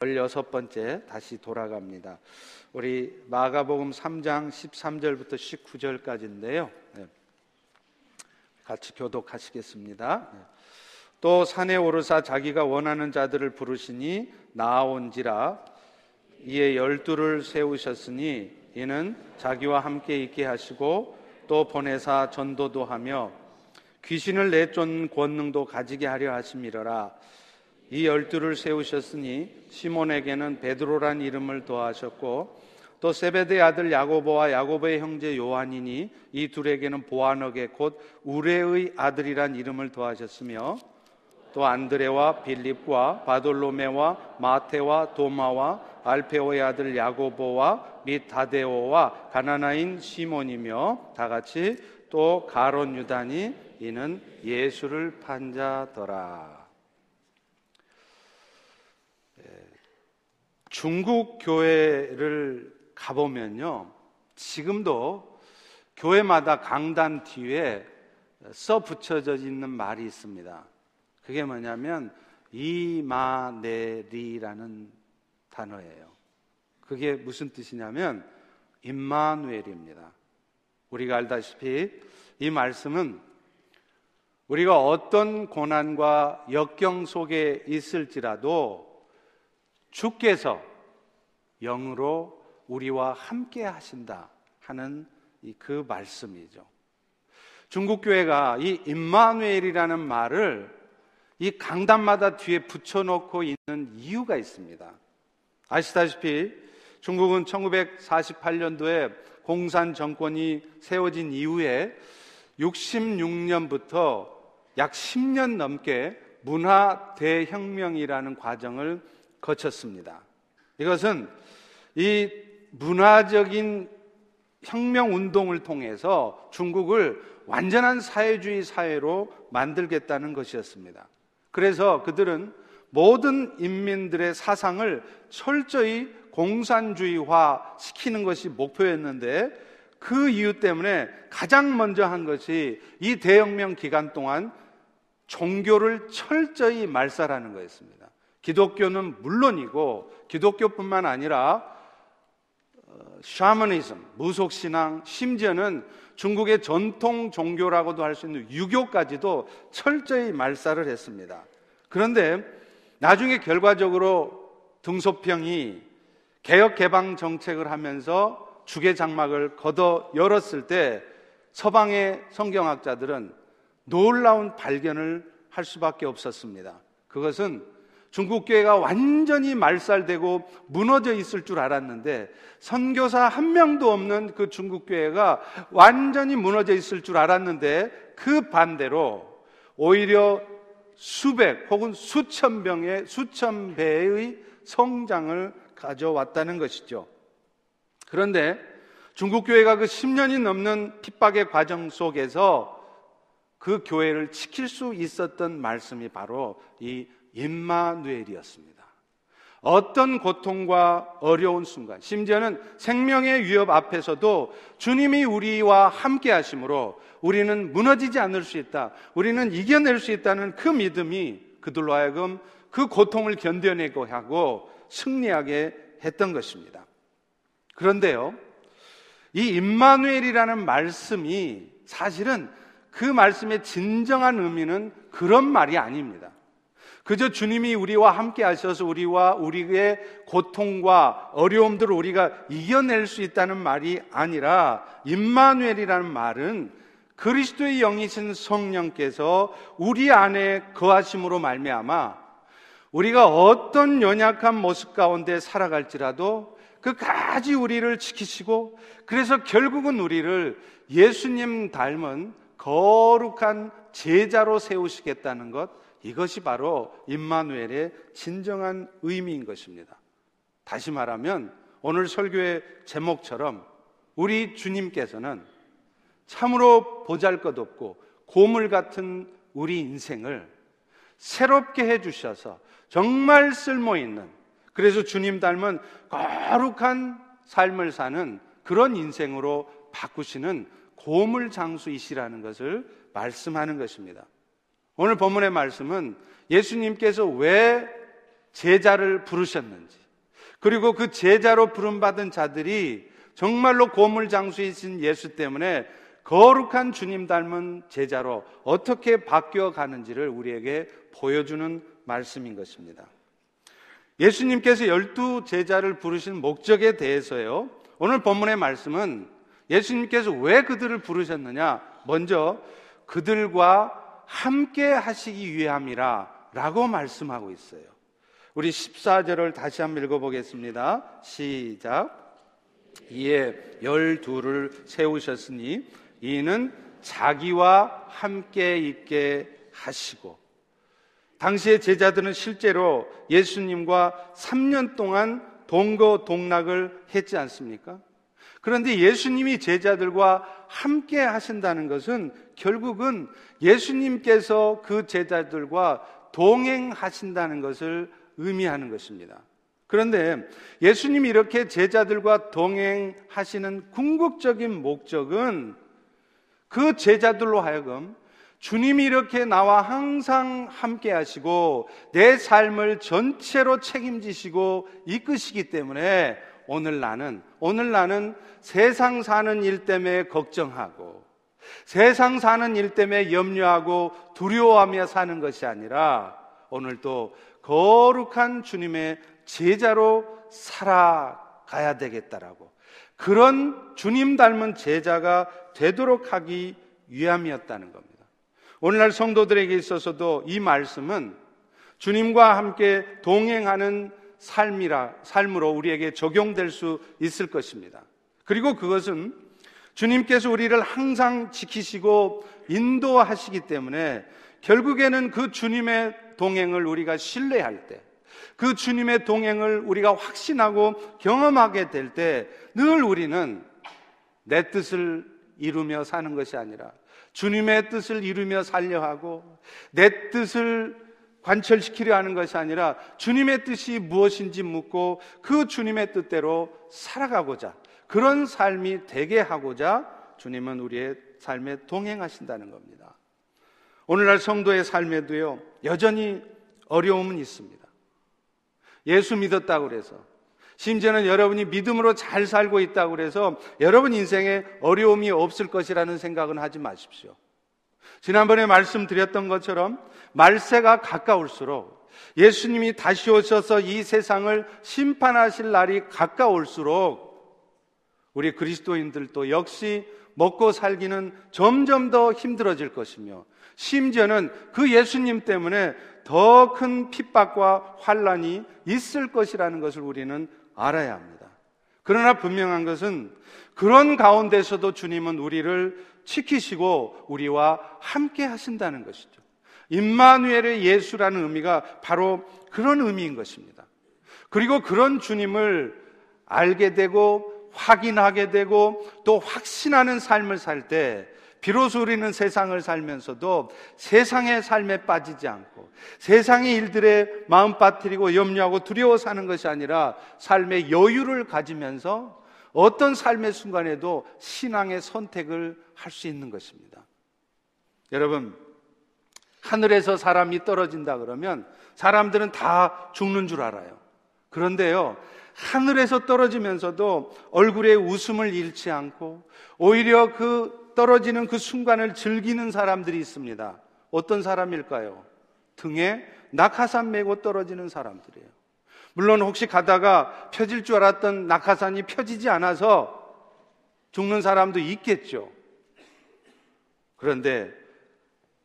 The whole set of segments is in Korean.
16번째 다시 돌아갑니다. 우리 마가복음 3장 13절부터 19절까지인데요. 같이 교독하시겠습니다. 네. 또 산에 오르사 자기가 원하는 자들을 부르시니 나아온지라 이에 열두를 세우셨으니 이는 자기와 함께 있게 하시고 또 보내사 전도도 하며 귀신을 내쫓는 권능도 가지게 하려 하심이러라 이 열두를 세우셨으니 시몬에게는 베드로란 이름을 더하셨고 또 세베대 아들 야고보와 야고보의 형제 요한이니 이 둘에게는 보아너게 곧 우레의 아들이란 이름을 더하셨으며 또 안드레와 빌립과 바돌로메와 마테와 도마와 알페오의 아들 야고보와 및 다데오와 가나나인 시몬이며 다 같이 또 가론 유다니 이는 예수를 판자더라. 중국 교회를 가보면요. 지금도 교회마다 강단 뒤에 써 붙여져 있는 말이 있습니다. 그게 뭐냐면 이마네리라는 단어예요. 그게 무슨 뜻이냐면 임마누엘입니다. 우리가 알다시피 이 말씀은 우리가 어떤 고난과 역경 속에 있을지라도 주께서 영으로 우리와 함께 하신다 하는 그 말씀이죠. 중국 교회가 이 임마누엘이라는 말을 이 강단마다 뒤에 붙여놓고 있는 이유가 있습니다. 아시다시피 중국은 1948년도에 공산 정권이 세워진 이후에 66년부터 약 10년 넘게 문화 대혁명이라는 과정을 거쳤습니다. 이것은 이 문화적인 혁명 운동을 통해서 중국을 완전한 사회주의 사회로 만들겠다는 것이었습니다. 그래서 그들은 모든 인민들의 사상을 철저히 공산주의화 시키는 것이 목표였는데 그 이유 때문에 가장 먼저 한 것이 이 대혁명 기간 동안 종교를 철저히 말살하는 거였습니다. 기독교는 물론이고 기독교뿐만 아니라 샤머니즘, 무속신앙, 심지어는 중국의 전통 종교라고도 할 수 있는 유교까지도 철저히 말살을 했습니다. 그런데 나중에 결과적으로 등소평이 개혁 개방 정책을 하면서 주계 장막을 걷어 열었을 때 서방의 성경학자들은 놀라운 발견을 할 수밖에 없었습니다. 그것은 중국 교회가 완전히 말살되고 무너져 있을 줄 알았는데 선교사 한 명도 없는 그 중국 교회가 완전히 무너져 있을 줄 알았는데 그 반대로 오히려 수백 혹은 수천 병의 수천 배의 성장을 가져왔다는 것이죠. 그런데 중국 교회가 그 10년이 넘는 핍박의 과정 속에서 그 교회를 지킬 수 있었던 말씀이 바로 이 임마누엘이었습니다. 어떤 고통과 어려운 순간, 심지어는 생명의 위협 앞에서도 주님이 우리와 함께 하심으로 우리는 무너지지 않을 수 있다. 우리는 이겨낼 수 있다는 그 믿음이 그들로 하여금 그 고통을 견뎌내고 하고 승리하게 했던 것입니다. 그런데요, 이 임마누엘이라는 말씀이 사실은 그 말씀의 진정한 의미는 그런 말이 아닙니다. 그저 주님이 우리와 함께 하셔서 우리와 우리의 고통과 어려움들을 우리가 이겨낼 수 있다는 말이 아니라 임마누엘이라는 말은 그리스도의 영이신 성령께서 우리 안에 거하심으로 말미암아 우리가 어떤 연약한 모습 가운데 살아갈지라도 그까지 우리를 지키시고 그래서 결국은 우리를 예수님 닮은 거룩한 제자로 세우시겠다는 것 이것이 바로 임마누엘의 진정한 의미인 것입니다. 다시 말하면 오늘 설교의 제목처럼 우리 주님께서는 참으로 보잘 것 없고 고물 같은 우리 인생을 새롭게 해 주셔서 정말 쓸모 있는 그래서 주님 닮은 거룩한 삶을 사는 그런 인생으로 바꾸시는 고물 장수이시라는 것을 말씀하는 것입니다. 오늘 본문의 말씀은 예수님께서 왜 제자를 부르셨는지, 그리고 그 제자로 부름받은 자들이 정말로 고물장수이신 예수 때문에 거룩한 주님 닮은 제자로 어떻게 바뀌어 가는지를 우리에게 보여주는 말씀인 것입니다. 예수님께서 열두 제자를 부르신 목적에 대해서요. 오늘 본문의 말씀은 예수님께서 왜 그들을 부르셨느냐? 먼저 그들과 함께 하시기 위함이라 라고 말씀하고 있어요. 우리 14절을 다시 한번 읽어보겠습니다. 시작. 이에 열두를 세우셨으니 이는 자기와 함께 있게 하시고 당시의 제자들은 실제로 예수님과 3년 동안 동거동락을 했지 않습니까? 그런데 예수님이 제자들과 함께 하신다는 것은 결국은 예수님께서 그 제자들과 동행하신다는 것을 의미하는 것입니다. 그런데 예수님이 이렇게 제자들과 동행하시는 궁극적인 목적은 그 제자들로 하여금 주님이 이렇게 나와 항상 함께 하시고 내 삶을 전체로 책임지시고 이끄시기 때문에 오늘 나는, 오늘 나는 세상 사는 일 때문에 걱정하고 세상 사는 일 때문에 염려하고 두려워하며 사는 것이 아니라 오늘도 거룩한 주님의 제자로 살아가야 되겠다라고 그런 주님 닮은 제자가 되도록 하기 위함이었다는 겁니다. 오늘날 성도들에게 있어서도 이 말씀은 주님과 함께 동행하는 삶이라, 삶으로 우리에게 적용될 수 있을 것입니다. 그리고 그것은 주님께서 우리를 항상 지키시고 인도하시기 때문에 결국에는 그 주님의 동행을 우리가 신뢰할 때, 그 주님의 동행을 우리가 확신하고 경험하게 될 때 늘 우리는 내 뜻을 이루며 사는 것이 아니라 주님의 뜻을 이루며 살려 하고 내 뜻을 관철시키려 하는 것이 아니라 주님의 뜻이 무엇인지 묻고 그 주님의 뜻대로 살아가고자 그런 삶이 되게 하고자 주님은 우리의 삶에 동행하신다는 겁니다. 오늘날 성도의 삶에도요, 여전히 어려움은 있습니다. 예수 믿었다고 그래서 심지어는 여러분이 믿음으로 잘 살고 있다고 그래서 여러분 인생에 어려움이 없을 것이라는 생각은 하지 마십시오. 지난번에 말씀드렸던 것처럼 말세가 가까울수록 예수님이 다시 오셔서 이 세상을 심판하실 날이 가까울수록 우리 그리스도인들도 역시 먹고 살기는 점점 더 힘들어질 것이며 심지어는 그 예수님 때문에 더 큰 핍박과 환란이 있을 것이라는 것을 우리는 알아야 합니다. 그러나 분명한 것은 그런 가운데서도 주님은 우리를 지키시고 우리와 함께 하신다는 것이죠. 임마누엘의 예수라는 의미가 바로 그런 의미인 것입니다. 그리고 그런 주님을 알게 되고 확인하게 되고 또 확신하는 삶을 살 때 비로소 우리는 세상을 살면서도 세상의 삶에 빠지지 않고 세상의 일들에 마음 빠뜨리고 염려하고 두려워 사는 것이 아니라 삶의 여유를 가지면서 어떤 삶의 순간에도 신앙의 선택을 할 수 있는 것입니다. 여러분, 하늘에서 사람이 떨어진다 그러면 사람들은 다 죽는 줄 알아요. 그런데요, 하늘에서 떨어지면서도 얼굴에 웃음을 잃지 않고 오히려 그 떨어지는 그 순간을 즐기는 사람들이 있습니다. 어떤 사람일까요? 등에 낙하산 메고 떨어지는 사람들이에요. 물론 혹시 가다가 펴질 줄 알았던 낙하산이 펴지지 않아서 죽는 사람도 있겠죠. 그런데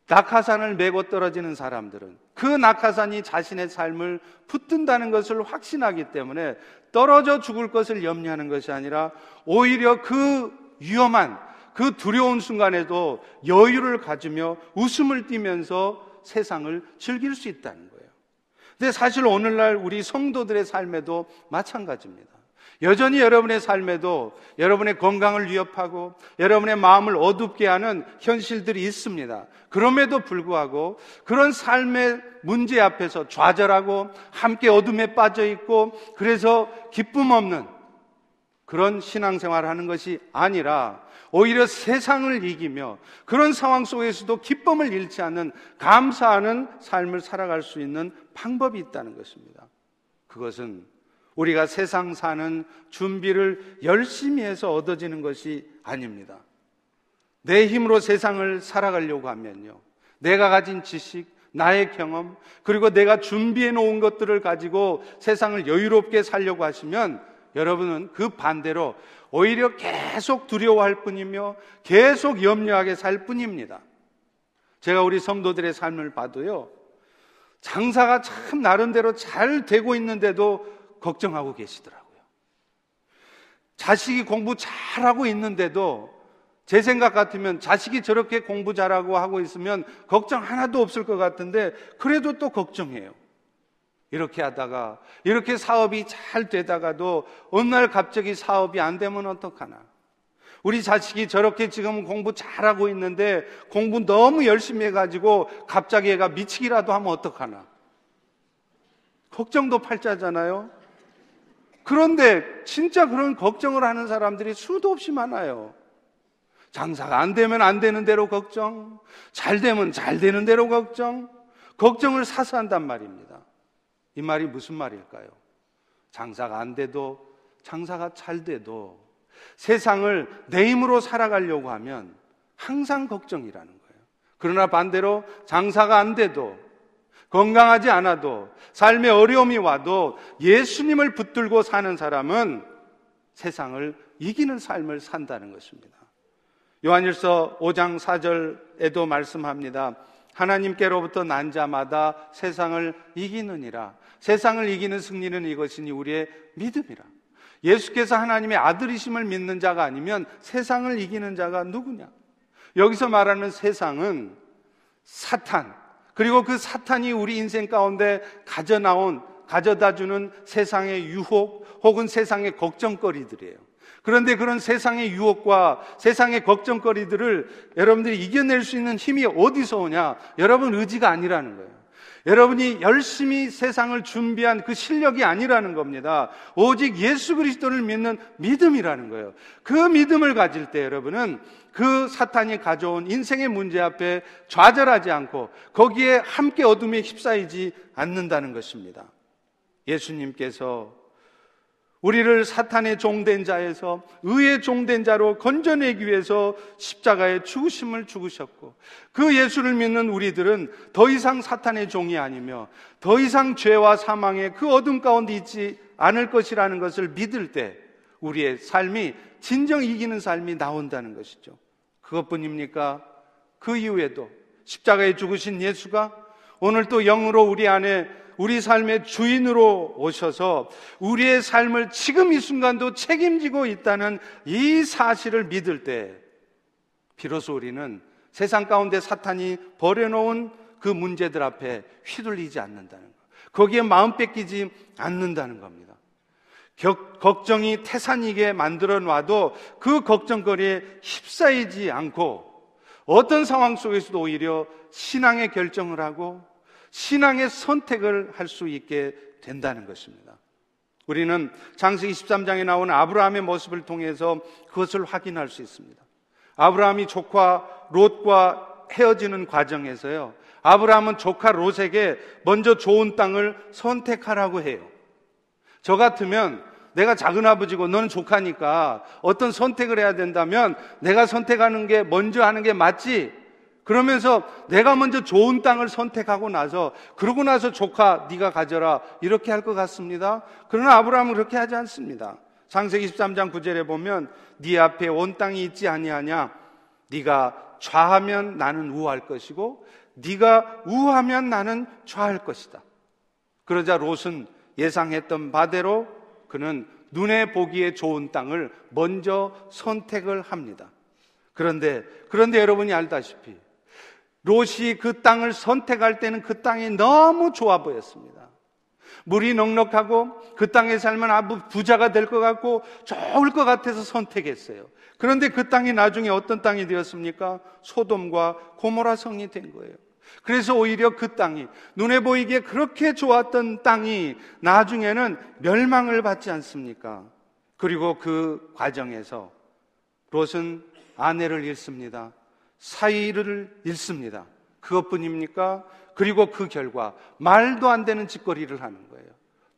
낙하산을 메고 떨어지는 사람들은 그 낙하산이 자신의 삶을 붙든다는 것을 확신하기 때문에 떨어져 죽을 것을 염려하는 것이 아니라 오히려 그 위험한 그 두려운 순간에도 여유를 가지며 웃음을 띠면서 세상을 즐길 수 있다는 거예요. 근데 사실 오늘날 우리 성도들의 삶에도 마찬가지입니다. 여전히 여러분의 삶에도 여러분의 건강을 위협하고 여러분의 마음을 어둡게 하는 현실들이 있습니다. 그럼에도 불구하고 그런 삶의 문제 앞에서 좌절하고 함께 어둠에 빠져 있고 그래서 기쁨 없는 그런 신앙생활을 하는 것이 아니라 오히려 세상을 이기며 그런 상황 속에서도 기쁨을 잃지 않는 감사하는 삶을 살아갈 수 있는 방법이 있다는 것입니다. 그것은 우리가 세상 사는 준비를 열심히 해서 얻어지는 것이 아닙니다. 내 힘으로 세상을 살아가려고 하면요. 내가 가진 지식, 나의 경험, 그리고 내가 준비해 놓은 것들을 가지고 세상을 여유롭게 살려고 하시면 여러분은 그 반대로 오히려 계속 두려워할 뿐이며 계속 염려하게 살 뿐입니다. 제가 우리 성도들의 삶을 봐도요, 장사가 참 나름대로 잘 되고 있는데도 걱정하고 계시더라고요. 자식이 공부 잘하고 있는데도 제 생각 같으면 자식이 저렇게 공부 잘하고 하고 있으면 걱정 하나도 없을 것 같은데 그래도 또 걱정해요. 이렇게 하다가 이렇게 사업이 잘 되다가도 어느 날 갑자기 사업이 안 되면 어떡하나. 우리 자식이 저렇게 지금 공부 잘하고 있는데 공부 너무 열심히 해가지고 갑자기 애가 미치기라도 하면 어떡하나. 걱정도 팔자잖아요. 그런데 진짜 그런 걱정을 하는 사람들이 수도 없이 많아요. 장사가 안 되면 안 되는 대로 걱정, 잘 되면 잘 되는 대로 걱정, 걱정을 사서 한단 말입니다. 이 말이 무슨 말일까요? 장사가 안 돼도, 장사가 잘 돼도 세상을 내 힘으로 살아가려고 하면 항상 걱정이라는 거예요. 그러나 반대로 장사가 안 돼도 건강하지 않아도 삶에 어려움이 와도 예수님을 붙들고 사는 사람은 세상을 이기는 삶을 산다는 것입니다. 요한일서 5장 4절에도 말씀합니다. 하나님께로부터 난 자마다 세상을 이기느니라. 세상을 이기는 승리는 이것이니 우리의 믿음이라. 예수께서 하나님의 아들이심을 믿는 자가 아니면 세상을 이기는 자가 누구냐? 여기서 말하는 세상은 사탄, 그리고 그 사탄이 우리 인생 가운데 가져 나온, 가져다 주는 세상의 유혹 혹은 세상의 걱정거리들이에요. 그런데 그런 세상의 유혹과 세상의 걱정거리들을 여러분들이 이겨낼 수 있는 힘이 어디서 오냐? 여러분 의지가 아니라는 거예요. 여러분이 열심히 세상을 준비한 그 실력이 아니라는 겁니다. 오직 예수 그리스도를 믿는 믿음이라는 거예요. 그 믿음을 가질 때 여러분은 그 사탄이 가져온 인생의 문제 앞에 좌절하지 않고 거기에 함께 어둠에 휩싸이지 않는다는 것입니다. 예수님께서 우리를 사탄의 종된 자에서 의의 종된 자로 건져내기 위해서 십자가에 죽으심을 죽으셨고 그 예수를 믿는 우리들은 더 이상 사탄의 종이 아니며 더 이상 죄와 사망의 그 어둠 가운데 있지 않을 것이라는 것을 믿을 때 우리의 삶이 진정 이기는 삶이 나온다는 것이죠. 그것뿐입니까? 그 이후에도 십자가에 죽으신 예수가 오늘 또 영으로 우리 안에 우리 삶의 주인으로 오셔서 우리의 삶을 지금 이 순간도 책임지고 있다는 이 사실을 믿을 때 비로소 우리는 세상 가운데 사탄이 버려놓은 그 문제들 앞에 휘둘리지 않는다는 것. 거기에 마음 뺏기지 않는다는 겁니다. 격, 걱정이 태산이게 만들어 놔도 그 걱정거리에 휩싸이지 않고 어떤 상황 속에서도 오히려 신앙의 결정을 하고 신앙의 선택을 할 수 있게 된다는 것입니다. 우리는 장세기 13장에 나온 아브라함의 모습을 통해서 그것을 확인할 수 있습니다. 아브라함이 조카 롯과 헤어지는 과정에서요. 아브라함은 조카 롯에게 먼저 좋은 땅을 선택하라고 해요. 저 같으면 내가 작은 아버지고 너는 조카니까 어떤 선택을 해야 된다면 내가 선택하는 게 먼저 하는 게 맞지. 그러면서 내가 먼저 좋은 땅을 선택하고 나서 그러고 나서 조카 네가 가져라 이렇게 할 것 같습니다. 그러나 아브라함은 그렇게 하지 않습니다. 창세기 23장 9절에 보면 네 앞에 온 땅이 있지 아니하냐 네가 좌하면 나는 우할 것이고 네가 우하면 나는 좌할 것이다. 그러자 롯은 예상했던 바대로 그는 눈에 보기에 좋은 땅을 먼저 선택을 합니다. 그런데 그런데 여러분이 알다시피 롯이 그 땅을 선택할 때는 그 땅이 너무 좋아 보였습니다. 물이 넉넉하고 그 땅에 살면 아주 부자가 될 것 같고 좋을 것 같아서 선택했어요. 그런데 그 땅이 나중에 어떤 땅이 되었습니까? 소돔과 고모라 성이 된 거예요. 그래서 오히려 그 땅이 눈에 보이기에 그렇게 좋았던 땅이 나중에는 멸망을 받지 않습니까? 그리고 그 과정에서 롯은 아내를 잃습니다. 사이를 잃습니다. 그것뿐입니까? 그리고 그 결과 말도 안 되는 짓거리를 하는 거예요.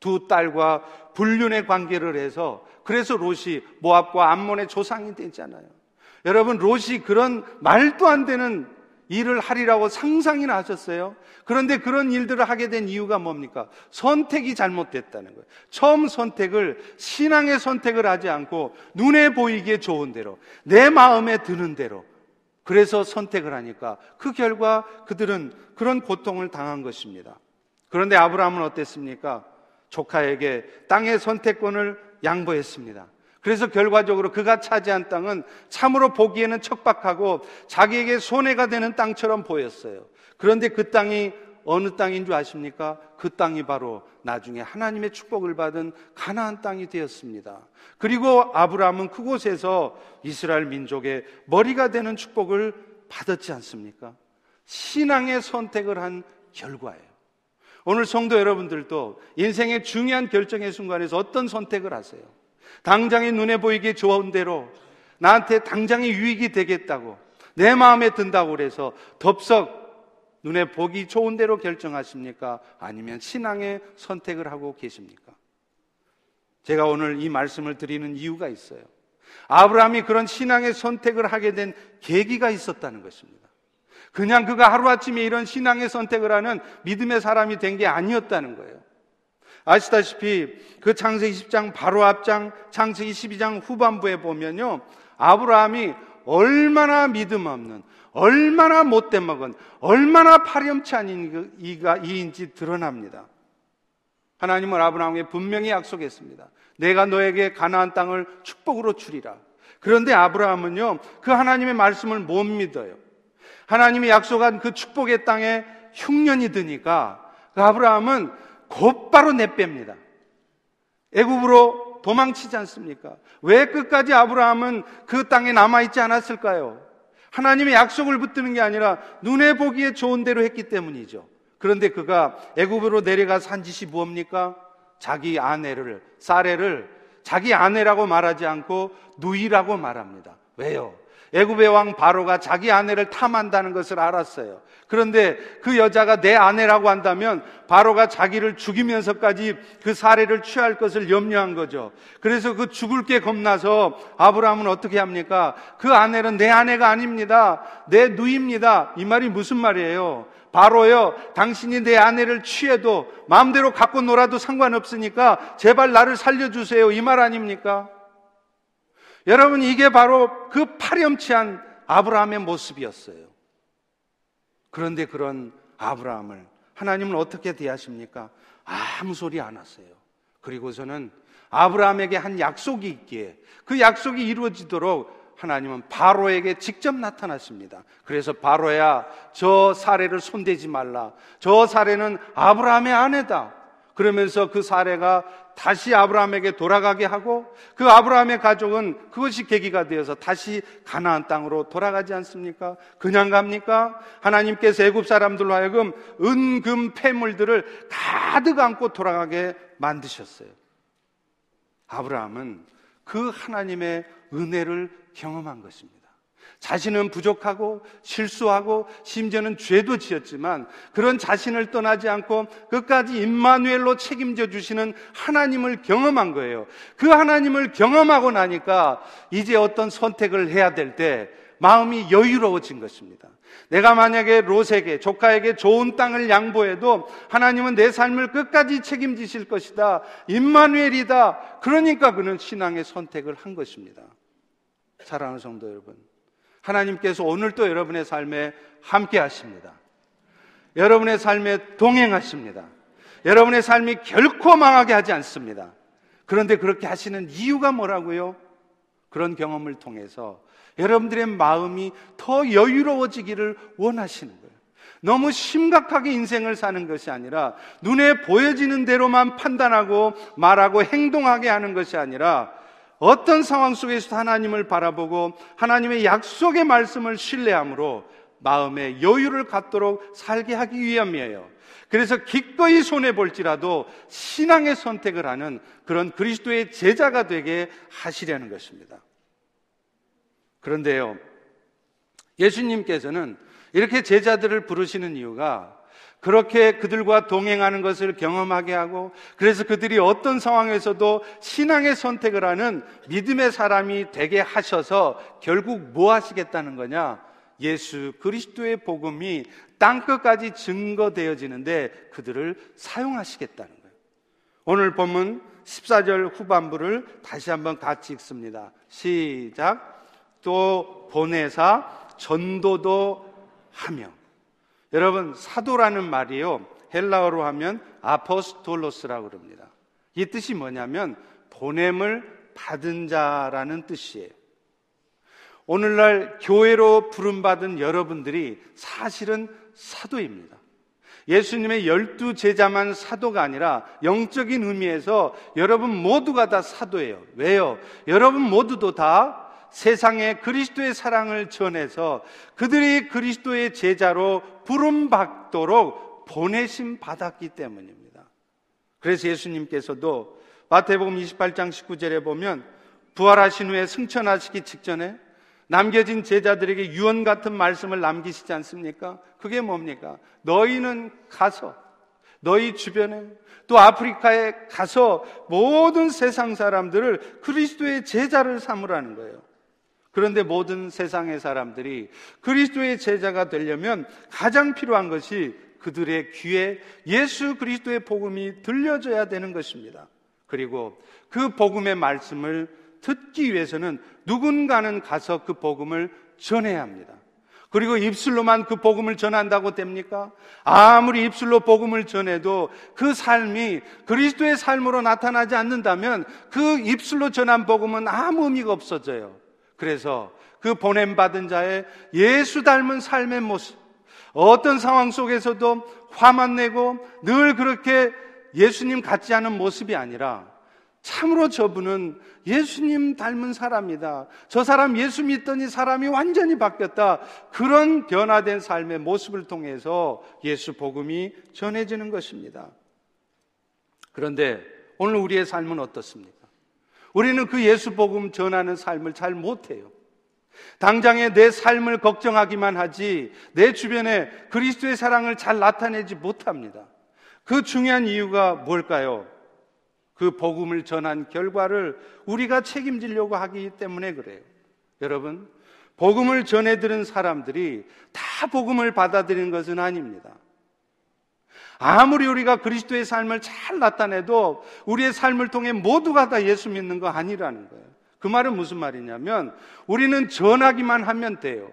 두 딸과 불륜의 관계를 해서 그래서 롯이 모압과 암몬의 조상이 되잖아요. 여러분 롯이 그런 말도 안 되는 일을 하리라고 상상이나 하셨어요? 그런데 그런 일들을 하게 된 이유가 뭡니까? 선택이 잘못됐다는 거예요. 처음 선택을 신앙의 선택을 하지 않고 눈에 보이기에 좋은 대로 내 마음에 드는 대로 그래서 선택을 하니까 그 결과 그들은 그런 고통을 당한 것입니다. 그런데 아브라함은 어땠습니까? 조카에게 땅의 선택권을 양보했습니다. 그래서 결과적으로 그가 차지한 땅은 참으로 보기에는 척박하고 자기에게 손해가 되는 땅처럼 보였어요. 그런데 그 땅이 어느 땅인 줄 아십니까? 그 땅이 바로 나중에 하나님의 축복을 받은 가나안 땅이 되었습니다. 그리고 아브라함은 그곳에서 이스라엘 민족의 머리가 되는 축복을 받았지 않습니까? 신앙의 선택을 한 결과예요. 오늘 성도 여러분들도 인생의 중요한 결정의 순간에서 어떤 선택을 하세요? 당장의 눈에 보이기 좋은 대로 나한테 당장의 유익이 되겠다고 내 마음에 든다고 그래서 덥석 눈에 보기 좋은 대로 결정하십니까? 아니면 신앙의 선택을 하고 계십니까? 제가 오늘 이 말씀을 드리는 이유가 있어요. 아브라함이 그런 신앙의 선택을 하게 된 계기가 있었다는 것입니다. 그냥 그가 하루아침에 이런 신앙의 선택을 하는 믿음의 사람이 된 게 아니었다는 거예요. 아시다시피 그 창세기 10장 바로 앞장 창세기 12장 후반부에 보면요. 아브라함이 얼마나 믿음 없는 얼마나 못된 먹은 얼마나 파렴치한 이가 이인지 드러납니다. 하나님은 아브라함에게 분명히 약속했습니다. 내가 너에게 가나안 땅을 축복으로 주리라. 그런데 아브라함은요, 그 하나님의 말씀을 못 믿어요. 하나님이 약속한 그 축복의 땅에 흉년이 드니까 그 아브라함은 곧바로 내뺍니다. 애굽으로 도망치지 않습니까? 왜 끝까지 아브라함은 그 땅에 남아 있지 않았을까요? 하나님의 약속을 붙드는 게 아니라 눈에 보기에 좋은 대로 했기 때문이죠. 그런데 그가 애굽으로 내려가서 한 짓이 뭡니까? 자기 아내를 사례를 자기 아내라고 말하지 않고 누이라고 말합니다. 왜요? 애굽의 왕 바로가 자기 아내를 탐한다는 것을 알았어요. 그런데 그 여자가 내 아내라고 한다면 바로가 자기를 죽이면서까지 그 사례를 취할 것을 염려한 거죠. 그래서 그 죽을 게 겁나서 아브라함은 어떻게 합니까? 그 아내는 내 아내가 아닙니다. 내 누이입니다. 이 말이 무슨 말이에요? 바로요, 당신이 내 아내를 취해도 마음대로 갖고 놀아도 상관없으니까 제발 나를 살려주세요. 이 말 아닙니까? 여러분, 이게 바로 그 파렴치한 아브라함의 모습이었어요. 그런데 그런 아브라함을 하나님은 어떻게 대하십니까? 아무 소리 안 하세요. 그리고서는 아브라함에게 한 약속이 있기에 그 약속이 이루어지도록 하나님은 바로에게 직접 나타났습니다. 그래서 바로야 저 사례를 손대지 말라. 저 사례는 아브라함의 아내다. 그러면서 그 사례가 다시 아브라함에게 돌아가게 하고 그 아브라함의 가족은 그것이 계기가 되어서 다시 가나안 땅으로 돌아가지 않습니까? 그냥 갑니까? 하나님께서 애굽 사람들로 하여금 은금 폐물들을 가득 안고 돌아가게 만드셨어요. 아브라함은 그 하나님의 은혜를 경험한 것입니다. 자신은 부족하고 실수하고 심지어는 죄도 지었지만 그런 자신을 떠나지 않고 끝까지 임마누엘로 책임져 주시는 하나님을 경험한 거예요. 그 하나님을 경험하고 나니까 이제 어떤 선택을 해야 될 때 마음이 여유로워진 것입니다. 내가 만약에 롯에게 조카에게 좋은 땅을 양보해도 하나님은 내 삶을 끝까지 책임지실 것이다. 임마누엘이다. 그러니까 그는 신앙의 선택을 한 것입니다. 사랑하는 성도 여러분. 하나님께서 오늘도 여러분의 삶에 함께 하십니다. 여러분의 삶에 동행하십니다. 여러분의 삶이 결코 망하게 하지 않습니다. 그런데 그렇게 하시는 이유가 뭐라고요? 그런 경험을 통해서 여러분들의 마음이 더 여유로워지기를 원하시는 거예요. 너무 심각하게 인생을 사는 것이 아니라 눈에 보여지는 대로만 판단하고 말하고 행동하게 하는 것이 아니라 어떤 상황 속에서 하나님을 바라보고 하나님의 약속의 말씀을 신뢰함으로 마음의 여유를 갖도록 살게 하기 위함이에요. 그래서 기꺼이 손해볼지라도 신앙의 선택을 하는 그런 그리스도의 제자가 되게 하시려는 것입니다. 그런데요, 예수님께서는 이렇게 제자들을 부르시는 이유가 그렇게 그들과 동행하는 것을 경험하게 하고 그래서 그들이 어떤 상황에서도 신앙의 선택을 하는 믿음의 사람이 되게 하셔서 결국 뭐 하시겠다는 거냐? 예수 그리스도의 복음이 땅끝까지 증거되어지는데 그들을 사용하시겠다는 거예요. 오늘 본문 14절 후반부를 다시 한번 같이 읽습니다. 시작. 또 보내사 전도도 하며 여러분 사도라는 말이요 헬라어로 하면 아포스톨로스라고 그럽니다. 이 뜻이 뭐냐면 보냄을 받은 자라는 뜻이에요. 오늘날 교회로 부름받은 여러분들이 사실은 사도입니다. 예수님의 열두 제자만 사도가 아니라 영적인 의미에서 여러분 모두가 다 사도예요. 왜요? 여러분 모두도 다 세상에 그리스도의 사랑을 전해서 그들이 그리스도의 제자로 부름받도록 보내심 받았기 때문입니다. 그래서 예수님께서도 마태복음 28장 19절에 보면 부활하신 후에 승천하시기 직전에 남겨진 제자들에게 유언 같은 말씀을 남기시지 않습니까? 그게 뭡니까? 너희는 가서 너희 주변에 또 아프리카에 가서 모든 세상 사람들을 그리스도의 제자를 삼으라는 거예요. 그런데 모든 세상의 사람들이 그리스도의 제자가 되려면 가장 필요한 것이 그들의 귀에 예수 그리스도의 복음이 들려져야 되는 것입니다. 그리고 그 복음의 말씀을 듣기 위해서는 누군가는 가서 그 복음을 전해야 합니다. 그리고 입술로만 그 복음을 전한다고 됩니까? 아무리 입술로 복음을 전해도 그 삶이 그리스도의 삶으로 나타나지 않는다면 그 입술로 전한 복음은 아무 의미가 없어져요. 그래서 그 보냄받은 자의 예수 닮은 삶의 모습, 어떤 상황 속에서도 화만 내고 늘 그렇게 예수님 같지 않은 모습이 아니라 참으로 저분은 예수님 닮은 사람이다. 저 사람 예수 믿더니 사람이 완전히 바뀌었다. 그런 변화된 삶의 모습을 통해서 예수 복음이 전해지는 것입니다. 그런데 오늘 우리의 삶은 어떻습니까? 우리는 그 예수 복음 전하는 삶을 잘 못해요. 당장에 내 삶을 걱정하기만 하지 내 주변에 그리스도의 사랑을 잘 나타내지 못합니다. 그 중요한 이유가 뭘까요? 그 복음을 전한 결과를 우리가 책임지려고 하기 때문에 그래요. 여러분, 복음을 전해 들은 사람들이 다 복음을 받아들이는 것은 아닙니다. 아무리 우리가 그리스도의 삶을 잘 나타내도 우리의 삶을 통해 모두가 다 예수 믿는 거 아니라는 거예요. 그 말은 무슨 말이냐면 우리는 전하기만 하면 돼요.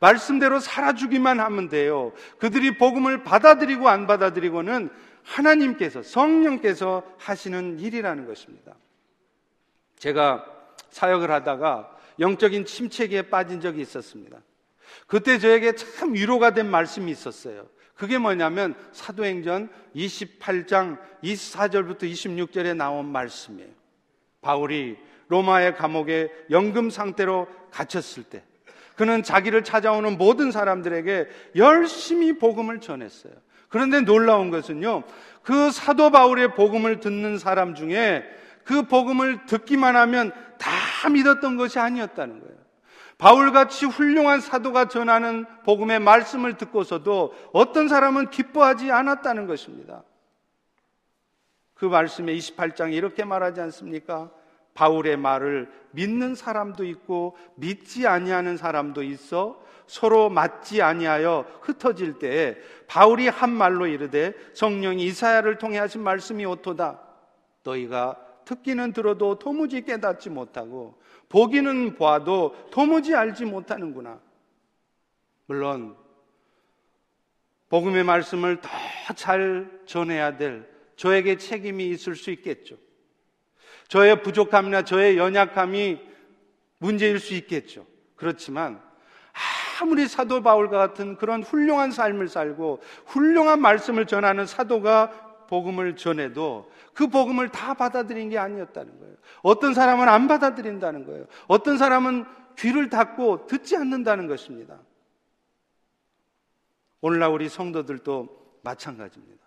말씀대로 살아주기만 하면 돼요. 그들이 복음을 받아들이고 안 받아들이고는 하나님께서, 성령께서 하시는 일이라는 것입니다. 제가 사역을 하다가 영적인 침체기에 빠진 적이 있었습니다. 그때 저에게 참 위로가 된 말씀이 있었어요. 그게 뭐냐면 사도행전 28장 24절부터 26절에 나온 말씀이에요. 바울이 로마의 감옥에 연금 상태로 갇혔을 때 그는 자기를 찾아오는 모든 사람들에게 열심히 복음을 전했어요. 그런데 놀라운 것은요, 그 사도 바울의 복음을 듣는 사람 중에 그 복음을 듣기만 하면 다 믿었던 것이 아니었다는 거예요. 바울같이 훌륭한 사도가 전하는 복음의 말씀을 듣고서도 어떤 사람은 기뻐하지 않았다는 것입니다. 그 말씀에 28장에 이렇게 말하지 않습니까? 바울의 말을 믿는 사람도 있고 믿지 아니하는 사람도 있어 서로 맞지 아니하여 흩어질 때에 바울이 한 말로 이르되 성령이 이사야를 통해 하신 말씀이 오토다. 너희가 듣기는 들어도 도무지 깨닫지 못하고 보기는 봐도 도무지 알지 못하는구나. 물론 복음의 말씀을 더 잘 전해야 될 저에게 책임이 있을 수 있겠죠. 저의 부족함이나 저의 연약함이 문제일 수 있겠죠. 그렇지만 아무리 사도 바울과 같은 그런 훌륭한 삶을 살고 훌륭한 말씀을 전하는 사도가 복음을 전해도 그 복음을 다 받아들인 게 아니었다는 거예요. 어떤 사람은 안 받아들인다는 거예요. 어떤 사람은 귀를 닫고 듣지 않는다는 것입니다. 오늘날 우리 성도들도 마찬가지입니다.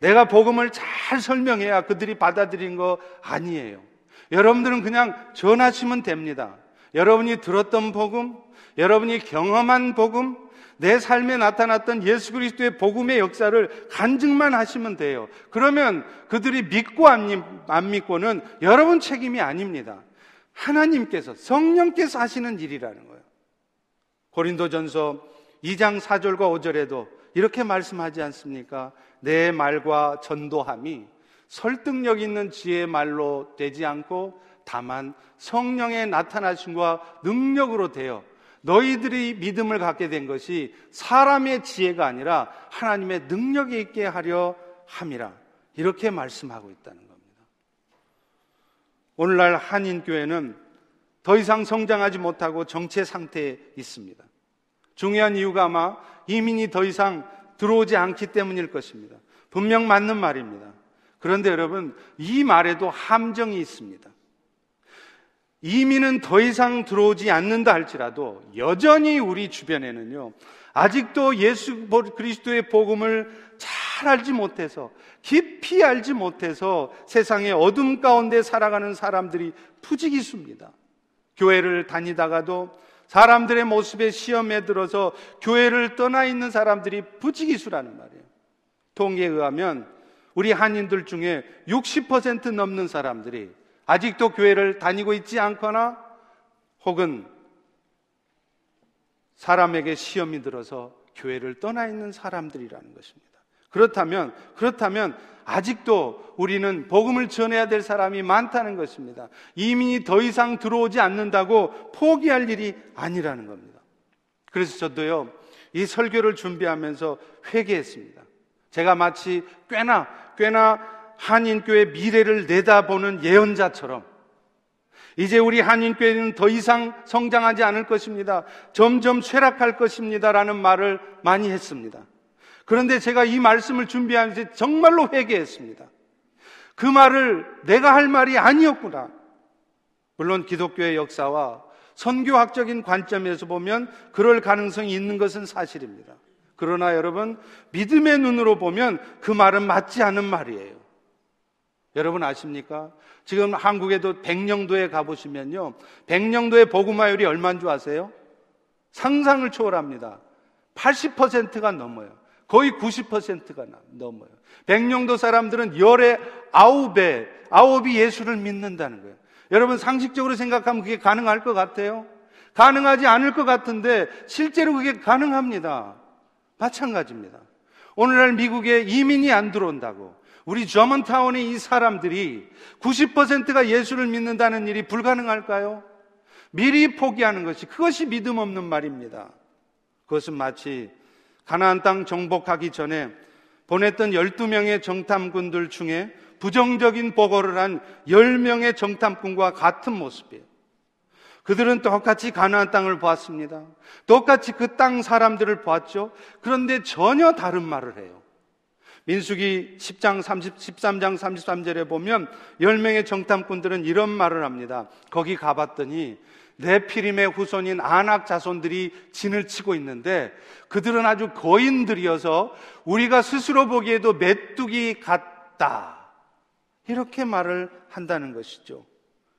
내가 복음을 잘 설명해야 그들이 받아들인 거 아니에요. 여러분들은 그냥 전하시면 됩니다. 여러분이 들었던 복음, 여러분이 경험한 복음, 내 삶에 나타났던 예수 그리스도의 복음의 역사를 간증만 하시면 돼요. 그러면 그들이 믿고 안 믿고는 여러분 책임이 아닙니다. 하나님께서 성령께서 하시는 일이라는 거예요. 고린도전서 2장 4절과 5절에도 이렇게 말씀하지 않습니까? 내 말과 전도함이 설득력 있는 지혜의 말로 되지 않고 다만 성령의 나타나심과 능력으로 되어 너희들이 믿음을 갖게 된 것이 사람의 지혜가 아니라 하나님의 능력이 있게 하려 함이라. 이렇게 말씀하고 있다는 겁니다. 오늘날 한인교회는 더 이상 성장하지 못하고 정체 상태에 있습니다. 중요한 이유가 아마 이민이 더 이상 들어오지 않기 때문일 것입니다. 분명 맞는 말입니다. 그런데 여러분, 이 말에도 함정이 있습니다. 이민은 더 이상 들어오지 않는다 할지라도 여전히 우리 주변에는요, 아직도 예수 그리스도의 복음을 잘 알지 못해서, 깊이 알지 못해서 세상의 어둠 가운데 살아가는 사람들이 푸지기수입니다. 교회를 다니다가도 사람들의 모습에 시험에 들어서 교회를 떠나 있는 사람들이 부지기수라는 말이에요. 통계에 의하면 우리 한인들 중에 60% 넘는 사람들이 아직도 교회를 다니고 있지 않거나 혹은 사람에게 시험이 들어서 교회를 떠나 있는 사람들이라는 것입니다. 그렇다면, 그렇다면 아직도 우리는 복음을 전해야 될 사람이 많다는 것입니다. 이민이 더 이상 들어오지 않는다고 포기할 일이 아니라는 겁니다. 그래서 저도요, 이 설교를 준비하면서 회개했습니다. 제가 마치 꽤나, 꽤나 한인교회 미래를 내다보는 예언자처럼 이제 우리 한인교회는 더 이상 성장하지 않을 것입니다. 점점 쇠락할 것입니다. 라는 말을 많이 했습니다. 그런데 제가 이 말씀을 준비하면서 정말로 회개했습니다. 그 말을 내가 할 말이 아니었구나. 물론 기독교의 역사와 선교학적인 관점에서 보면 그럴 가능성이 있는 것은 사실입니다. 그러나 여러분, 믿음의 눈으로 보면 그 말은 맞지 않은 말이에요. 여러분 아십니까? 지금 한국에도 백령도에 가보시면요. 백령도의 복음화율이 얼마인 줄 아세요? 상상을 초월합니다. 80%가 넘어요. 거의 90%가 넘어요. 백령도 사람들은 열의 아홉에, 아홉이 예수를 믿는다는 거예요. 여러분 상식적으로 생각하면 그게 가능할 것 같아요? 가능하지 않을 것 같은데 실제로 그게 가능합니다. 마찬가지입니다. 오늘날 미국에 이민이 안 들어온다고 우리 저먼타운의 이 사람들이 90%가 예수를 믿는다는 일이 불가능할까요? 미리 포기하는 것이 그것이 믿음 없는 말입니다. 그것은 마치 가나안 땅 정복하기 전에 보냈던 12명의 정탐꾼들 중에 부정적인 보고를 한 10명의 정탐꾼과 같은 모습이에요. 그들은 똑같이 가나안 땅을 보았습니다. 똑같이 그 땅 사람들을 보았죠. 그런데 전혀 다른 말을 해요. 민수기 10장 30, 13장 33절에 보면 10명의 정탐꾼들은 이런 말을 합니다. 거기 가봤더니 네피림의 후손인 안악 자손들이 진을 치고 있는데 그들은 아주 거인들이어서 우리가 스스로 보기에도 메뚜기 같다. 이렇게 말을 한다는 것이죠.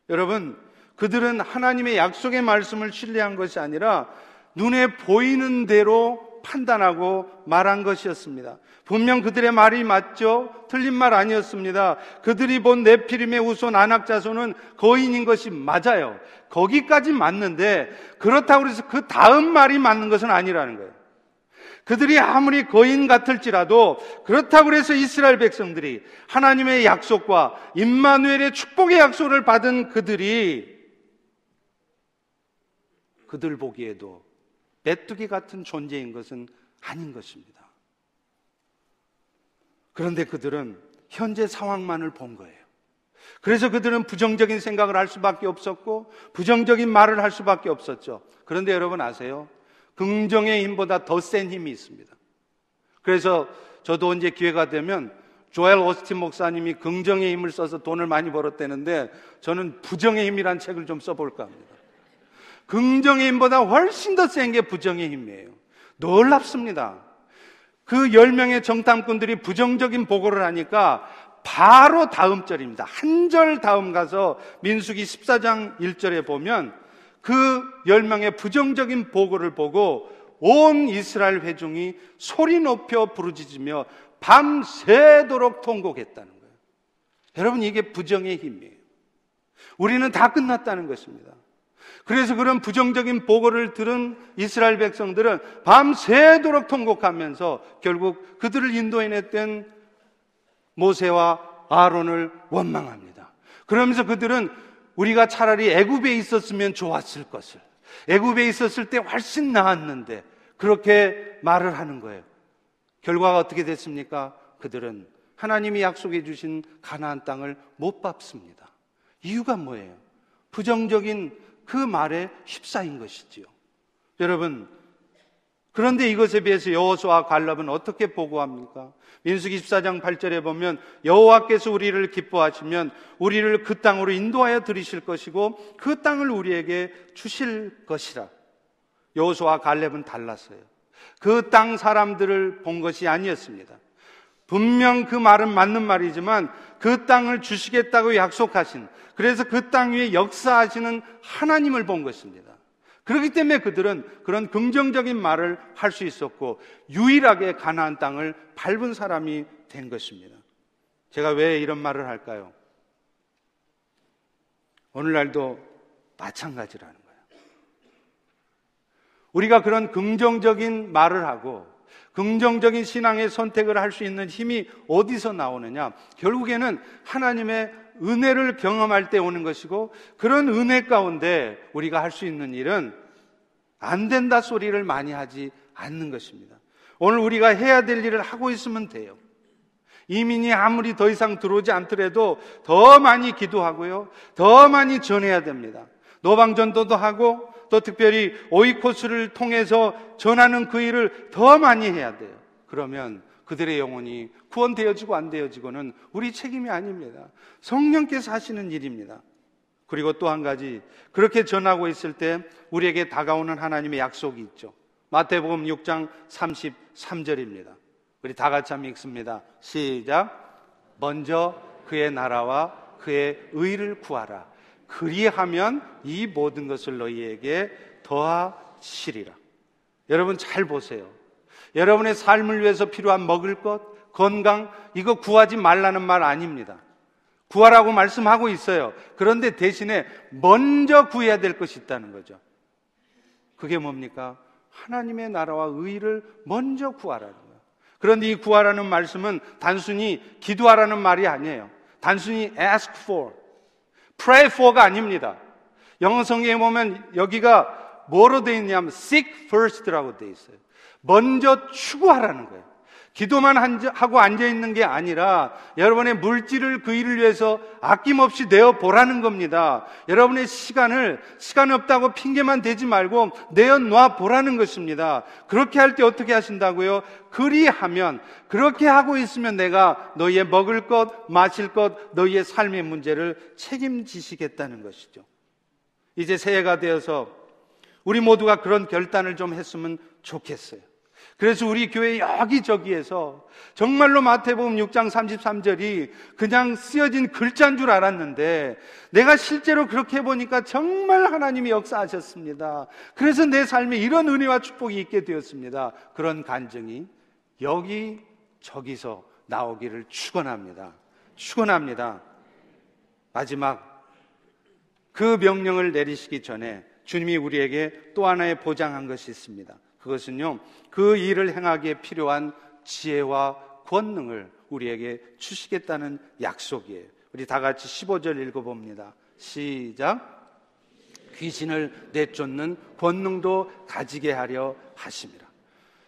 여러분, 그들은 하나님의 약속의 말씀을 신뢰한 것이 아니라 눈에 보이는 대로 판단하고 말한 것이었습니다. 분명 그들의 말이 맞죠? 틀린 말 아니었습니다. 그들이 본 네피림의 후손 안악자손은 거인인 것이 맞아요. 거기까지 맞는데 그렇다고 해서 그 다음 말이 맞는 것은 아니라는 거예요. 그들이 아무리 거인 같을지라도 그렇다고 해서 이스라엘 백성들이 하나님의 약속과 임마누엘의 축복의 약속을 받은 그들이 그들 보기에도 메뚜기 같은 존재인 것은 아닌 것입니다. 그런데 그들은 현재 상황만을 본 거예요. 그래서 그들은 부정적인 생각을 할 수밖에 없었고 부정적인 말을 할 수밖에 없었죠. 그런데 여러분 아세요? 긍정의 힘보다 더 센 힘이 있습니다. 그래서 저도 언제 기회가 되면 조엘 오스틴 목사님이 긍정의 힘을 써서 돈을 많이 벌었다는데 저는 부정의 힘이란 책을 좀 써볼까 합니다. 긍정의 힘보다 훨씬 더 센 게 부정의 힘이에요. 놀랍습니다. 그 10명의 정탐꾼들이 부정적인 보고를 하니까 바로 다음 절입니다. 한 절 다음 가서 민수기 14장 1절에 보면 그 10명의 부정적인 보고를 보고 온 이스라엘 회중이 소리 높여 부르짖으며 밤새도록 통곡했다는 거예요. 여러분 이게 부정의 힘이에요. 우리는 다 끝났다는 것입니다. 그래서 그런 부정적인 보고를 들은 이스라엘 백성들은 밤새도록 통곡하면서 결국 그들을 인도해냈던 모세와 아론을 원망합니다. 그러면서 그들은 우리가 차라리 애굽에 있었으면 좋았을 것을 애굽에 있었을 때 훨씬 나았는데 그렇게 말을 하는 거예요. 결과가 어떻게 됐습니까? 그들은 하나님이 약속해 주신 가나안 땅을 못 밟습니다. 이유가 뭐예요? 부정적인 그 말에 휩싸인 것이지요. 여러분, 그런데 이것에 비해서 여호수아 갈렙은 어떻게 보고합니까? 민수기 14장 8절에 보면 여호와께서 우리를 기뻐하시면 우리를 그 땅으로 인도하여 들이실 것이고 그 땅을 우리에게 주실 것이라. 여호수아 갈렙은 달랐어요. 그 땅 사람들을 본 것이 아니었습니다. 분명 그 말은 맞는 말이지만 그 땅을 주시겠다고 약속하신 그래서 그 땅 위에 역사하시는 하나님을 본 것입니다. 그렇기 때문에 그들은 그런 긍정적인 말을 할 수 있었고 유일하게 가나안 땅을 밟은 사람이 된 것입니다. 제가 왜 이런 말을 할까요? 오늘날도 마찬가지라는 거예요. 우리가 그런 긍정적인 말을 하고 긍정적인 신앙의 선택을 할 수 있는 힘이 어디서 나오느냐? 결국에는 하나님의 은혜를 경험할 때 오는 것이고 그런 은혜 가운데 우리가 할 수 있는 일은 안 된다 소리를 많이 하지 않는 것입니다. 오늘 우리가 해야 될 일을 하고 있으면 돼요. 이민이 아무리 더 이상 들어오지 않더라도 더 많이 기도하고요. 더 많이 전해야 됩니다. 노방전도도 하고 또 특별히 오이코스를 통해서 전하는 그 일을 더 많이 해야 돼요. 그러면 그들의 영혼이 구원되어지고 안 되어지고는 우리 책임이 아닙니다. 성령께서 하시는 일입니다. 그리고 또 한 가지 그렇게 전하고 있을 때 우리에게 다가오는 하나님의 약속이 있죠. 마태복음 6장 33절입니다. 우리 다 같이 한번 읽습니다. 시작. 먼저 그의 나라와 그의 의를 구하라. 그리하면 이 모든 것을 너희에게 더하시리라. 여러분 잘 보세요. 여러분의 삶을 위해서 필요한 먹을 것, 건강, 이거 구하지 말라는 말 아닙니다. 구하라고 말씀하고 있어요. 그런데 대신에 먼저 구해야 될 것이 있다는 거죠. 그게 뭡니까? 하나님의 나라와 의를 먼저 구하라는 거예요. 그런데 이 구하라는 말씀은 단순히 기도하라는 말이 아니에요. 단순히 ask for, pray for가 아닙니다. 영어 성경에 보면 여기가 뭐로 되어 있냐면 seek first라고 되어 있어요. 먼저 추구하라는 거예요. 기도만 하고 앉아 있는 게 아니라 여러분의 물질을 그 일을 위해서 아낌없이 내어 보라는 겁니다. 여러분의 시간을 시간 없다고 핑계만 대지 말고 내어 놔 보라는 것입니다. 그렇게 할 때 어떻게 하신다고요? 그리하면 그렇게 하고 있으면 내가 너희의 먹을 것, 마실 것, 너희의 삶의 문제를 책임지시겠다는 것이죠. 이제 새해가 되어서 우리 모두가 그런 결단을 좀 했으면 좋겠어요. 그래서 우리 교회 여기저기에서 정말로 마태복음 6장 33절이 그냥 쓰여진 글자인 줄 알았는데 내가 실제로 그렇게 해보니까 정말 하나님이 역사하셨습니다. 그래서 내 삶에 이런 은혜와 축복이 있게 되었습니다. 그런 간증이 여기 저기서 나오기를 축원합니다. 축원합니다. 마지막 그 명령을 내리시기 전에 주님이 우리에게 또 하나의 보장한 것이 있습니다. 그것은요, 그 일을 행하기에 필요한 지혜와 권능을 우리에게 주시겠다는 약속이에요. 우리 다 같이 15절 읽어봅니다. 시작. 귀신을 내쫓는 권능도 가지게 하려 하십니다.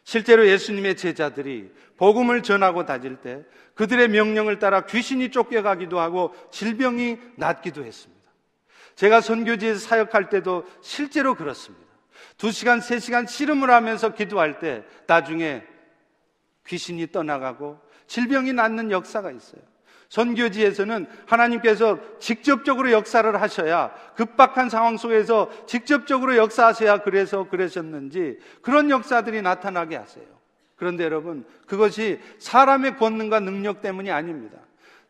실제로 예수님의 제자들이 복음을 전하고 다닐 때 그들의 명령을 따라 귀신이 쫓겨가기도 하고 질병이 낫기도 했습니다. 제가 선교지에서 사역할 때도 실제로 그렇습니다. 두 시간, 세 시간 씨름을 하면서 기도할 때 나중에 귀신이 떠나가고 질병이 낫는 역사가 있어요. 선교지에서는 하나님께서 직접적으로 역사를 하셔야 급박한 상황 속에서 직접적으로 역사하셔야 그래서 그러셨는지 그런 역사들이 나타나게 하세요. 그런데 여러분, 그것이 사람의 권능과 능력 때문이 아닙니다.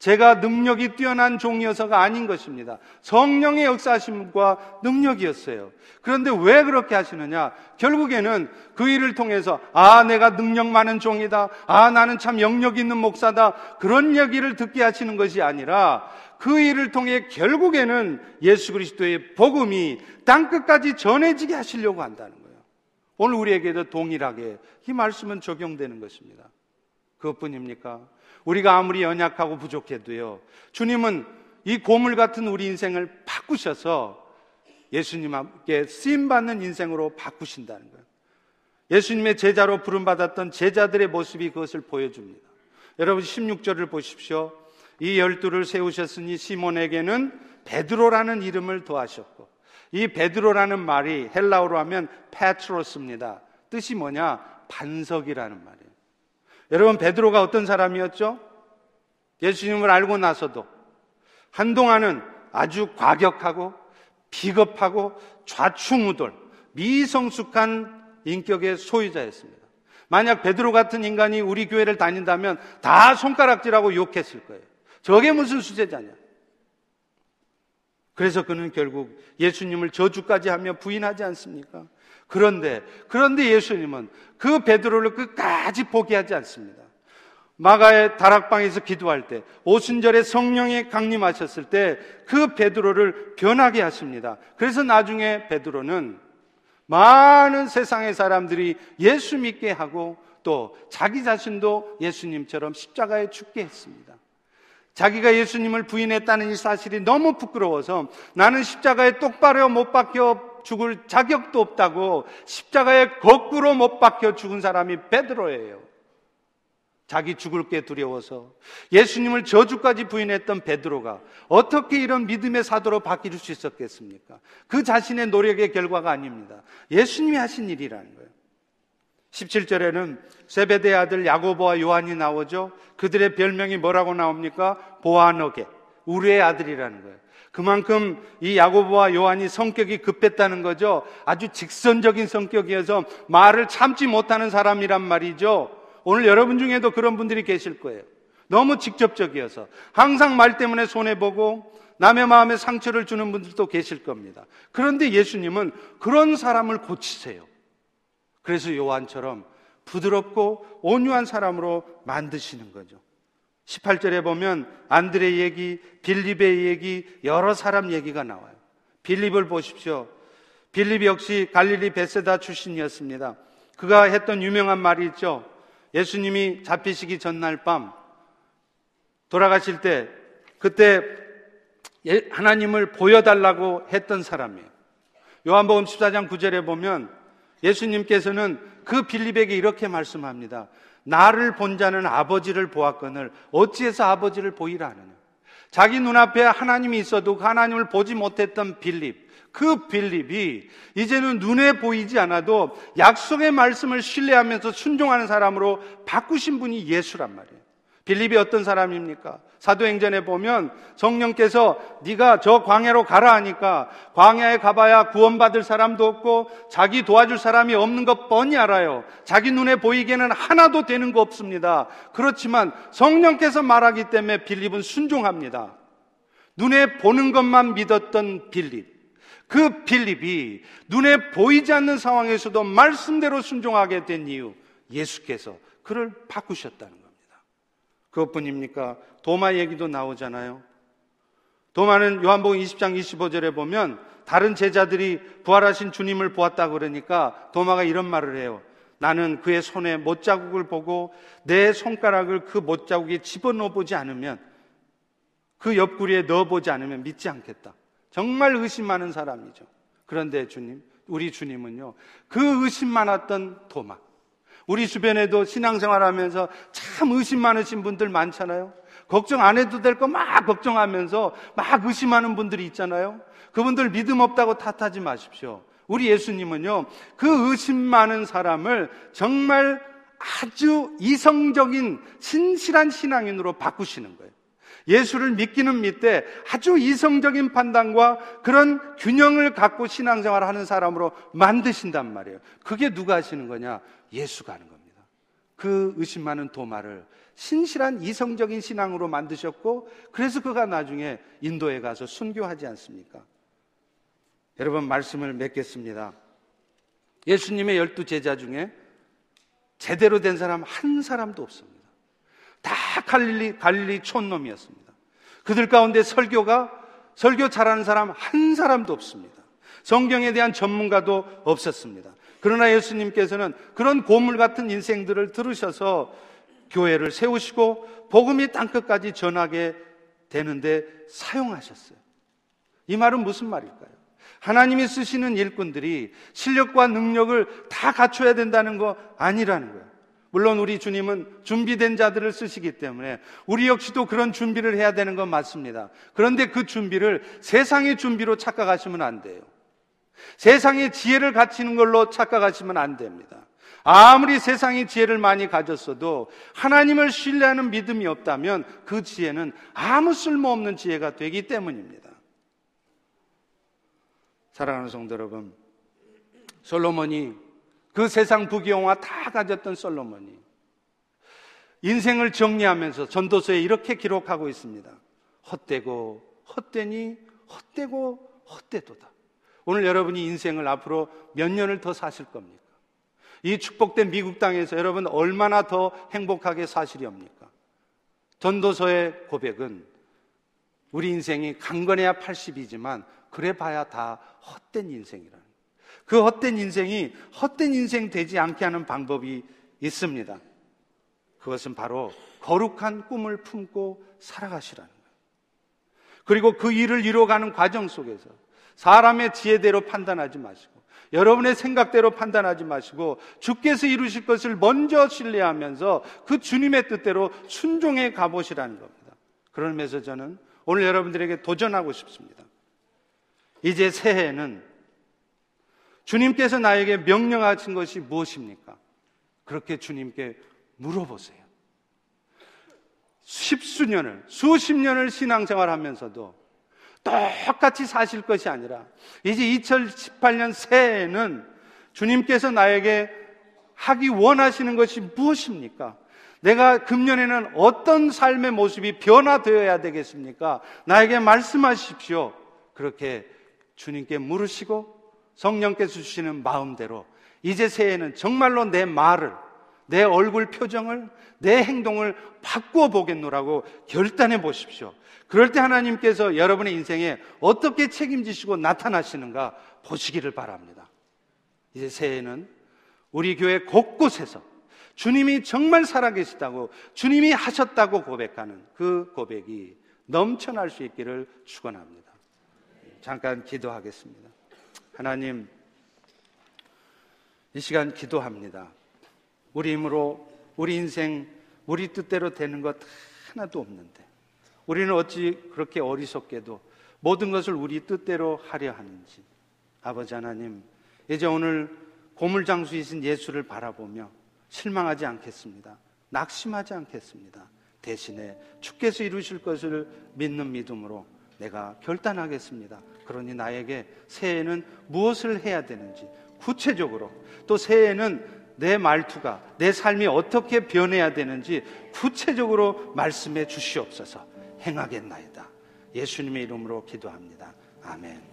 제가 능력이 뛰어난 종이어서가 아닌 것입니다. 성령의 역사하심과 능력이었어요. 그런데 왜 그렇게 하시느냐? 결국에는 그 일을 통해서 아, 내가 능력 많은 종이다. 아, 나는 참 영역 있는 목사다. 그런 얘기를 듣게 하시는 것이 아니라 그 일을 통해 결국에는 예수 그리스도의 복음이 땅 끝까지 전해지게 하시려고 한다는 거예요. 오늘 우리에게도 동일하게 이 말씀은 적용되는 것입니다. 그것뿐입니까? 우리가 아무리 연약하고 부족해도요. 주님은 이 고물 같은 우리 인생을 바꾸셔서 예수님께 쓰임 받는 인생으로 바꾸신다는 거예요. 예수님의 제자로 부름받았던 제자들의 모습이 그것을 보여줍니다. 여러분 16절을 보십시오. 이 열두를 세우셨으니 시몬에게는 베드로라는 이름을 더하셨고 이 베드로라는 말이 헬라어로 하면 페트로스입니다. 뜻이 뭐냐? 반석이라는 말이에요. 여러분 베드로가 어떤 사람이었죠? 예수님을 알고 나서도 한동안은 아주 과격하고 비겁하고 좌충우돌, 미성숙한 인격의 소유자였습니다. 만약 베드로 같은 인간이 우리 교회를 다닌다면 다 손가락질하고 욕했을 거예요. 저게 무슨 수제자냐? 그래서 그는 결국 예수님을 저주까지 하며 부인하지 않습니까? 그런데 그런데 예수님은 그 베드로를 끝까지 포기하지 않습니다. 마가의 다락방에서 기도할 때 오순절에 성령이 강림하셨을 때 그 베드로를 변하게 하십니다. 그래서 나중에 베드로는 많은 세상의 사람들이 예수 믿게 하고 또 자기 자신도 예수님처럼 십자가에 죽게 했습니다. 자기가 예수님을 부인했다는 이 사실이 너무 부끄러워서 나는 십자가에 똑바로 못 박혀 죽을 자격도 없다고 십자가에 거꾸로 못 박혀 죽은 사람이 베드로예요. 자기 죽을 게 두려워서 예수님을 저주까지 부인했던 베드로가 어떻게 이런 믿음의 사도로 바뀔 수 있었겠습니까? 그 자신의 노력의 결과가 아닙니다. 예수님이 하신 일이라는 거예요. 17절에는 세베대 아들 야고보와 요한이 나오죠. 그들의 별명이 뭐라고 나옵니까? 보아너게, 우리의 아들이라는 거예요. 그만큼 이 야고보와 요한이 성격이 급했다는 거죠. 아주 직선적인 성격이어서 말을 참지 못하는 사람이란 말이죠. 오늘 여러분 중에도 그런 분들이 계실 거예요. 너무 직접적이어서 항상 말 때문에 손해보고 남의 마음에 상처를 주는 분들도 계실 겁니다. 그런데 예수님은 그런 사람을 고치세요. 그래서 요한처럼 부드럽고 온유한 사람으로 만드시는 거죠. 18절에 보면 안드레 얘기, 빌립의 얘기, 여러 사람 얘기가 나와요. 빌립을 보십시오. 빌립 역시 갈릴리 베세다 출신이었습니다. 그가 했던 유명한 말이 있죠. 예수님이 잡히시기 전날 밤 돌아가실 때 그때 예, 하나님을 보여달라고 했던 사람이에요. 요한복음 14장 9절에 보면 예수님께서는 그 빌립에게 이렇게 말씀합니다. 나를 본 자는 아버지를 보았거늘 어찌해서 아버지를 보이라 하느냐. 자기 눈앞에 하나님이 있어도 그 하나님을 보지 못했던 빌립, 그 빌립이 이제는 눈에 보이지 않아도 약속의 말씀을 신뢰하면서 순종하는 사람으로 바꾸신 분이 예수란 말이에요. 빌립이 어떤 사람입니까? 사도행전에 보면 성령께서 네가 저 광야로 가라 하니까 광야에 가봐야 구원받을 사람도 없고 자기 도와줄 사람이 없는 것 뻔히 알아요. 자기 눈에 보이기에는 하나도 되는 거 없습니다. 그렇지만 성령께서 말하기 때문에 빌립은 순종합니다. 눈에 보는 것만 믿었던 빌립. 그 빌립이 눈에 보이지 않는 상황에서도 말씀대로 순종하게 된 이유 예수께서 그를 바꾸셨다는 거예요. 그것뿐입니까? 도마 얘기도 나오잖아요. 도마는 요한복음 20장 25절에 보면 다른 제자들이 부활하신 주님을 보았다 그러니까 도마가 이런 말을 해요. 나는 그의 손에 못자국을 보고 내 손가락을 그 못자국에 집어넣어 보지 않으면 그 옆구리에 넣어 보지 않으면 믿지 않겠다. 정말 의심 많은 사람이죠. 그런데 주님, 우리 주님은요, 그 의심 많았던 도마, 우리 주변에도 신앙생활 하면서 참 의심 많으신 분들 많잖아요. 걱정 안 해도 될 거 막 걱정하면서 막 의심하는 분들이 있잖아요. 그분들 믿음 없다고 탓하지 마십시오. 우리 예수님은요, 그 의심 많은 사람을 정말 아주 이성적인 신실한 신앙인으로 바꾸시는 거예요. 예수를 믿기는 믿되 아주 이성적인 판단과 그런 균형을 갖고 신앙생활을 하는 사람으로 만드신단 말이에요. 그게 누가 하시는 거냐? 예수가 하는 겁니다. 그 의심 많은 도마를 신실한 이성적인 신앙으로 만드셨고 그래서 그가 나중에 인도에 가서 순교하지 않습니까? 여러분 말씀을 맺겠습니다. 예수님의 열두 제자 중에 제대로 된 사람 한 사람도 없습니다. 다 갈릴리, 갈릴리 촌놈이었습니다. 그들 가운데 설교가, 설교 잘하는 사람 한 사람도 없습니다. 성경에 대한 전문가도 없었습니다. 그러나 예수님께서는 그런 고물 같은 인생들을 들으셔서 교회를 세우시고 복음이 땅끝까지 전하게 되는데 사용하셨어요. 이 말은 무슨 말일까요? 하나님이 쓰시는 일꾼들이 실력과 능력을 다 갖춰야 된다는 거 아니라는 거예요. 물론 우리 주님은 준비된 자들을 쓰시기 때문에 우리 역시도 그런 준비를 해야 되는 건 맞습니다. 그런데 그 준비를 세상의 준비로 착각하시면 안 돼요. 세상의 지혜를 갖추는 걸로 착각하시면 안 됩니다. 아무리 세상의 지혜를 많이 가졌어도 하나님을 신뢰하는 믿음이 없다면 그 지혜는 아무 쓸모없는 지혜가 되기 때문입니다. 사랑하는 성도 여러분, 솔로몬이 그 세상 부귀영화 다 가졌던 솔로몬이 인생을 정리하면서 전도서에 이렇게 기록하고 있습니다. 헛되고 헛되니 헛되고 헛되도다. 오늘 여러분이 인생을 앞으로 몇 년을 더 사실 겁니까? 이 축복된 미국 땅에서 여러분 얼마나 더 행복하게 사시렵니까? 전도서의 고백은 우리 인생이 강건해야 80이지만 그래 봐야 다 헛된 인생이라는. 그 헛된 인생이 헛된 인생 되지 않게 하는 방법이 있습니다. 그것은 바로 거룩한 꿈을 품고 살아가시라는 거예요. 그리고 그 일을 이루어가는 과정 속에서 사람의 지혜대로 판단하지 마시고 여러분의 생각대로 판단하지 마시고 주께서 이루실 것을 먼저 신뢰하면서 그 주님의 뜻대로 순종해 가보시라는 겁니다. 그러면서 저는 오늘 여러분들에게 도전하고 싶습니다. 이제 새해에는 주님께서 나에게 명령하신 것이 무엇입니까? 그렇게 주님께 물어보세요. 십수년을, 수십 년을 신앙생활 하면서도 똑같이 사실 것이 아니라 이제 2018년 새해에는 주님께서 나에게 하기 원하시는 것이 무엇입니까? 내가 금년에는 어떤 삶의 모습이 변화되어야 되겠습니까? 나에게 말씀하십시오. 그렇게 주님께 물으시고 성령께서 주시는 마음대로 이제 새해에는 정말로 내 말을, 내 얼굴 표정을, 내 행동을 바꾸어 보겠노라고 결단해 보십시오. 그럴 때 하나님께서 여러분의 인생에 어떻게 책임지시고 나타나시는가 보시기를 바랍니다. 이제 새해에는 우리 교회 곳곳에서 주님이 정말 살아계시다고 주님이 하셨다고 고백하는 그 고백이 넘쳐날 수 있기를 축원합니다. 잠깐 기도하겠습니다. 하나님, 이 시간 기도합니다. 우리 힘으로 우리 인생 우리 뜻대로 되는 것 하나도 없는데 우리는 어찌 그렇게 어리석게도 모든 것을 우리 뜻대로 하려 하는지 아버지 하나님 이제 오늘 고물장수이신 예수를 바라보며 실망하지 않겠습니다. 낙심하지 않겠습니다. 대신에 주께서 이루실 것을 믿는 믿음으로 내가 결단하겠습니다. 그러니 나에게 새해에는 무엇을 해야 되는지 구체적으로 또 새해에는 내 말투가 내 삶이 어떻게 변해야 되는지 구체적으로 말씀해 주시옵소서 행하겠나이다. 예수님의 이름으로 기도합니다. 아멘.